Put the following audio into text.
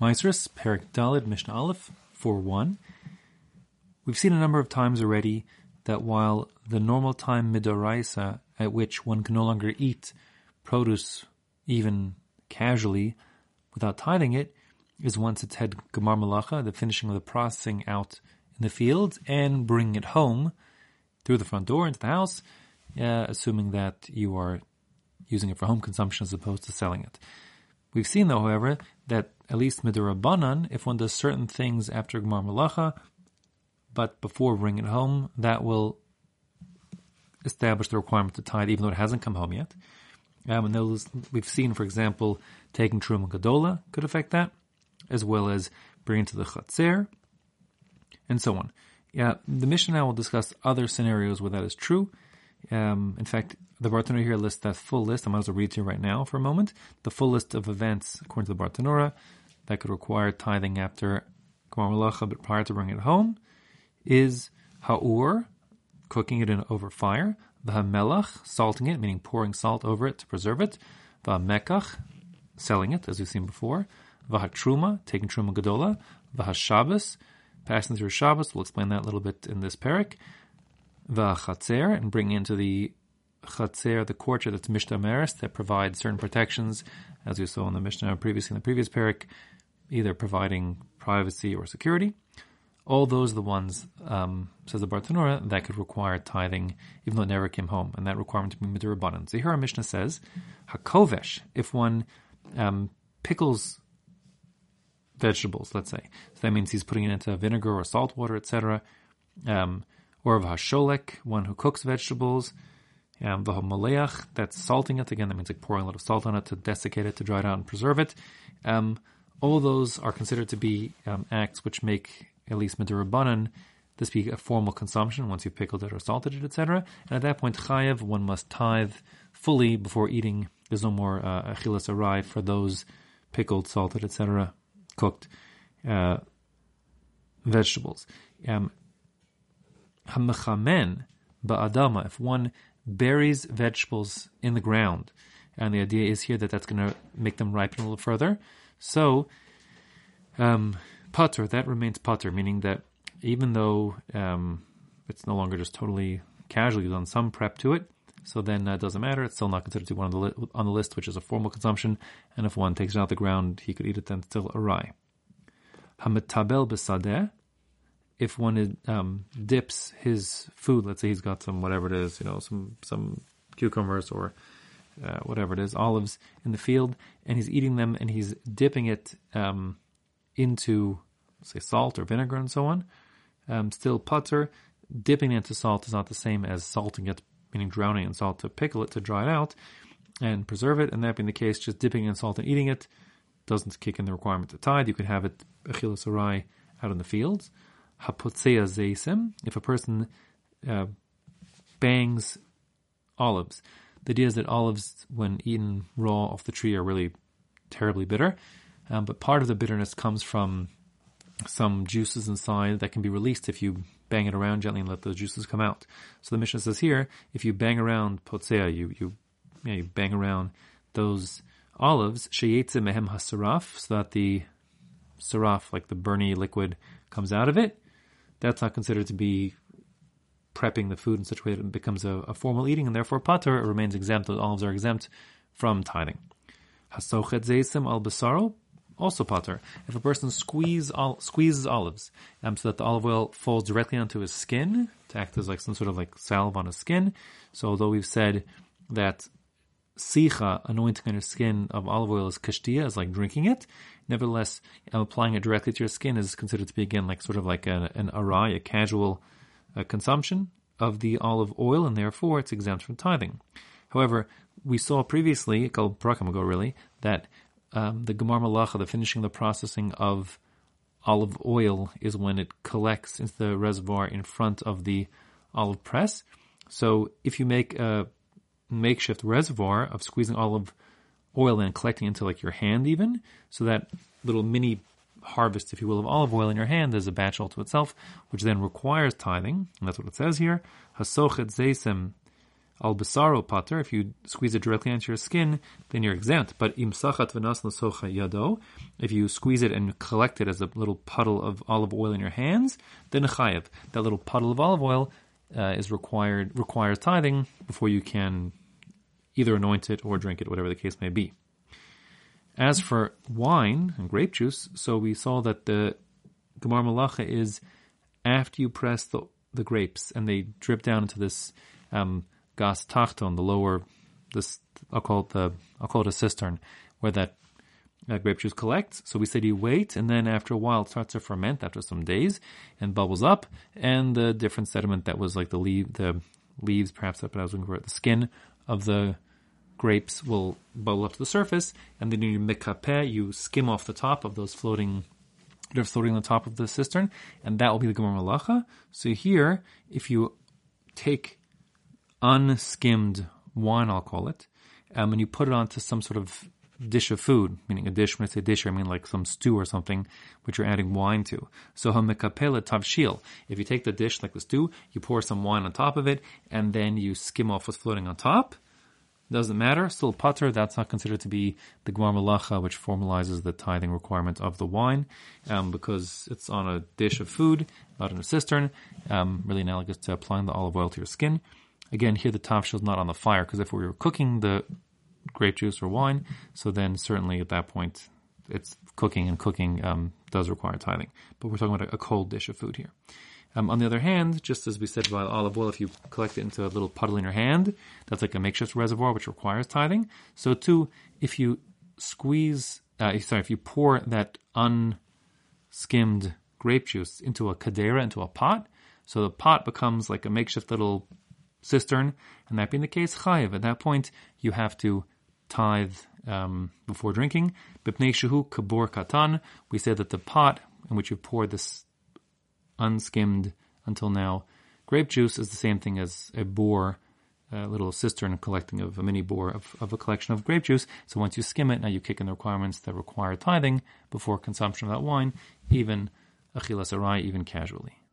Ma'asros, Perik Dalid, Mishnah Aleph, 4 1. We've seen a number of times already that while the normal time midoraisa at which one can no longer eat produce even casually without tithing it is once it's had gemar malacha, the finishing of the processing out in the fields and bringing it home through the front door into the house, uh, assuming that you are using it for home consumption as opposed to selling it. We've seen, though, however, that at least midirabanan, if one does certain things after Gemar Malacha, but before bringing it home, that will establish the requirement to tithe, even though it hasn't come home yet. Um, and those we've seen, for example, taking Truma Gadola could affect that, as well as bringing to the Chatzer, and so on. Yeah, the Mishnah now will discuss other scenarios where that is true. Um, in fact, the Bartanura here lists that full list. I might as well read to you right now for a moment. The full list of events, according to the Bartanura, that could require tithing after Gemar Malacha, but prior to bringing it home, is Ha'ur, cooking it in over fire, the V'hamelach, salting it, meaning pouring salt over it to preserve it, the V'hamekach, selling it, as we've seen before, V'hatruma, taking Truma Gadola, V'hashabbos, passing through Shabbos, we'll explain that a little bit in this parak, V'hachatzer, and bring into the Chatzer, the courtyard that's mishtameres, that provides certain protections, as we saw in the Mishnah previously in the previous parak, either providing privacy or security. All those are the ones, um, says the Bartanura, that could require tithing, even though it never came home, and that requirement to be midirabanan. So here our Mishnah says, hakovesh, if one um, pickles vegetables, let's say, so that means he's putting it into vinegar or salt water, etc., um, or of hasholek, one who cooks vegetables, um, v'hamaleach, that's salting it. Again, that means like pouring a lot of salt on it to desiccate it, to dry it out and preserve it. Um, all those are considered to be um, acts which make at least midirabanan this be a formal consumption once you've pickled it or salted it, etc. And at that point, chayev, one must tithe fully before eating. There's no more uh, achilas arai for those pickled, salted, etc., cooked uh, vegetables. Um, Hamachamen ba'adama, if one buries vegetables in the ground, and the idea is here that that's going to make them ripen a little further. So, um, putter, that remains putter, meaning that even though um, it's no longer just totally casually done some prep to it, so then that doesn't matter. It's still not considered to be one on the, li- on the list, which is a formal consumption. And if one takes it out of the ground, he could eat it then still arai. Hamitabel besadeh, if one um, dips his food, let's say he's got some whatever it is, you know, some some cucumbers or uh, whatever it is, olives in the field, and he's eating them, and he's dipping it um, into say salt or vinegar and so on. Um, still putter, dipping it into salt is not the same as salting it, meaning drowning in salt to pickle it to dry it out and preserve it. And that being the case, just dipping in salt and eating it doesn't kick in the requirement to tithe. You could have it achilas arai out in the fields hapotzea zeisim, if a person uh, bangs olives. The idea is that olives, when eaten raw off the tree, are really terribly bitter. Um, but part of the bitterness comes from some juices inside that can be released if you bang it around gently and let those juices come out. So the Mishnah says here, if you bang around potzea, you you, yeah, you bang around those olives, sheyetze mehem hasaraf, so that the saraf, like the burny liquid, comes out of it that's not considered to be prepping the food in such a way that it becomes a, a formal eating, and therefore pater remains exempt. The olives are exempt from tithing. Hasochet zeisim al basaro, also pater. If a person squeeze squeezes olives um, so that the olive oil falls directly onto his skin to act as like some sort of like salve on his skin. So although we've said that sicha, anointing on your skin of olive oil is kashtia, is like drinking it. Nevertheless, applying it directly to your skin is considered to be again like sort of like a, an arai, a casual uh, consumption of the olive oil, and therefore it's exempt from tithing. However, we saw previously, a couple ago really, that um, the gemar malacha, the finishing the processing of olive oil, is when it collects into the reservoir in front of the olive press. So if you make a makeshift reservoir of squeezing all of oil and collecting into like your hand even. So that little mini harvest, if you will, of olive oil in your hand is a batch all to itself, which then requires tithing. And that's what it says here. Hasochet zeisim Al basaro pater, if you squeeze it directly onto your skin, then you're exempt. But im sachat v'nas socha yado, if you squeeze it and collect it as a little puddle of olive oil in your hands, then chayev. That little puddle of olive oil uh, is required requires tithing before you can either anoint it or drink it, whatever the case may be. As for wine and grape juice, so we saw that the Gemar Malacha is after you press the, the grapes and they drip down into this um, gas tachton, the lower, this I'll call it the I'll call it a cistern, where that uh, grape juice collects. So we said you wait, and then after a while it starts to ferment after some days and bubbles up, and the different sediment that was like the the leaves, perhaps that I was looking for, the skin of the grapes will bubble up to the surface, and then you mikapeh, you skim off the top of those floating they're floating on the top of the cistern, and that will be the Gemar Malacha. So here, if you take unskimmed wine, I'll call it, um, and you put it onto some sort of dish of food, meaning a dish, when I say dish, I mean like some stew or something, which you're adding wine to. So hamikapela tavshil. If you take the dish like the stew, you pour some wine on top of it, and then you skim off what's floating on top, doesn't matter. Still pater. That's not considered to be the Gemar which formalizes the tithing requirement of the wine, um, because it's on a dish of food, not in a cistern. Um, really analogous to applying the olive oil to your skin. Again, here the tavshil is not on the fire, because if we were cooking the grape juice or wine, so then certainly at that point it's cooking, and cooking um, does require tithing. But we're talking about a, a cold dish of food here. Um, on the other hand, just as we said about olive oil, if you collect it into a little puddle in your hand, that's like a makeshift reservoir which requires tithing. So too, if you squeeze, uh, sorry, if you pour that unskimmed grape juice into a cadera, into a pot, so the pot becomes like a makeshift little cistern, and that being the case, chayiv. At that point, you have to tithe um, before drinking. Bipnei shehu kabor katan. We say that the pot in which you pour this unskimmed until now. Grape juice is the same thing as a bore, a little cistern collecting of a mini bore of, of a collection of grape juice. So once you skim it, now you kick in the requirements that require tithing before consumption of that wine, even achilas arai, even casually.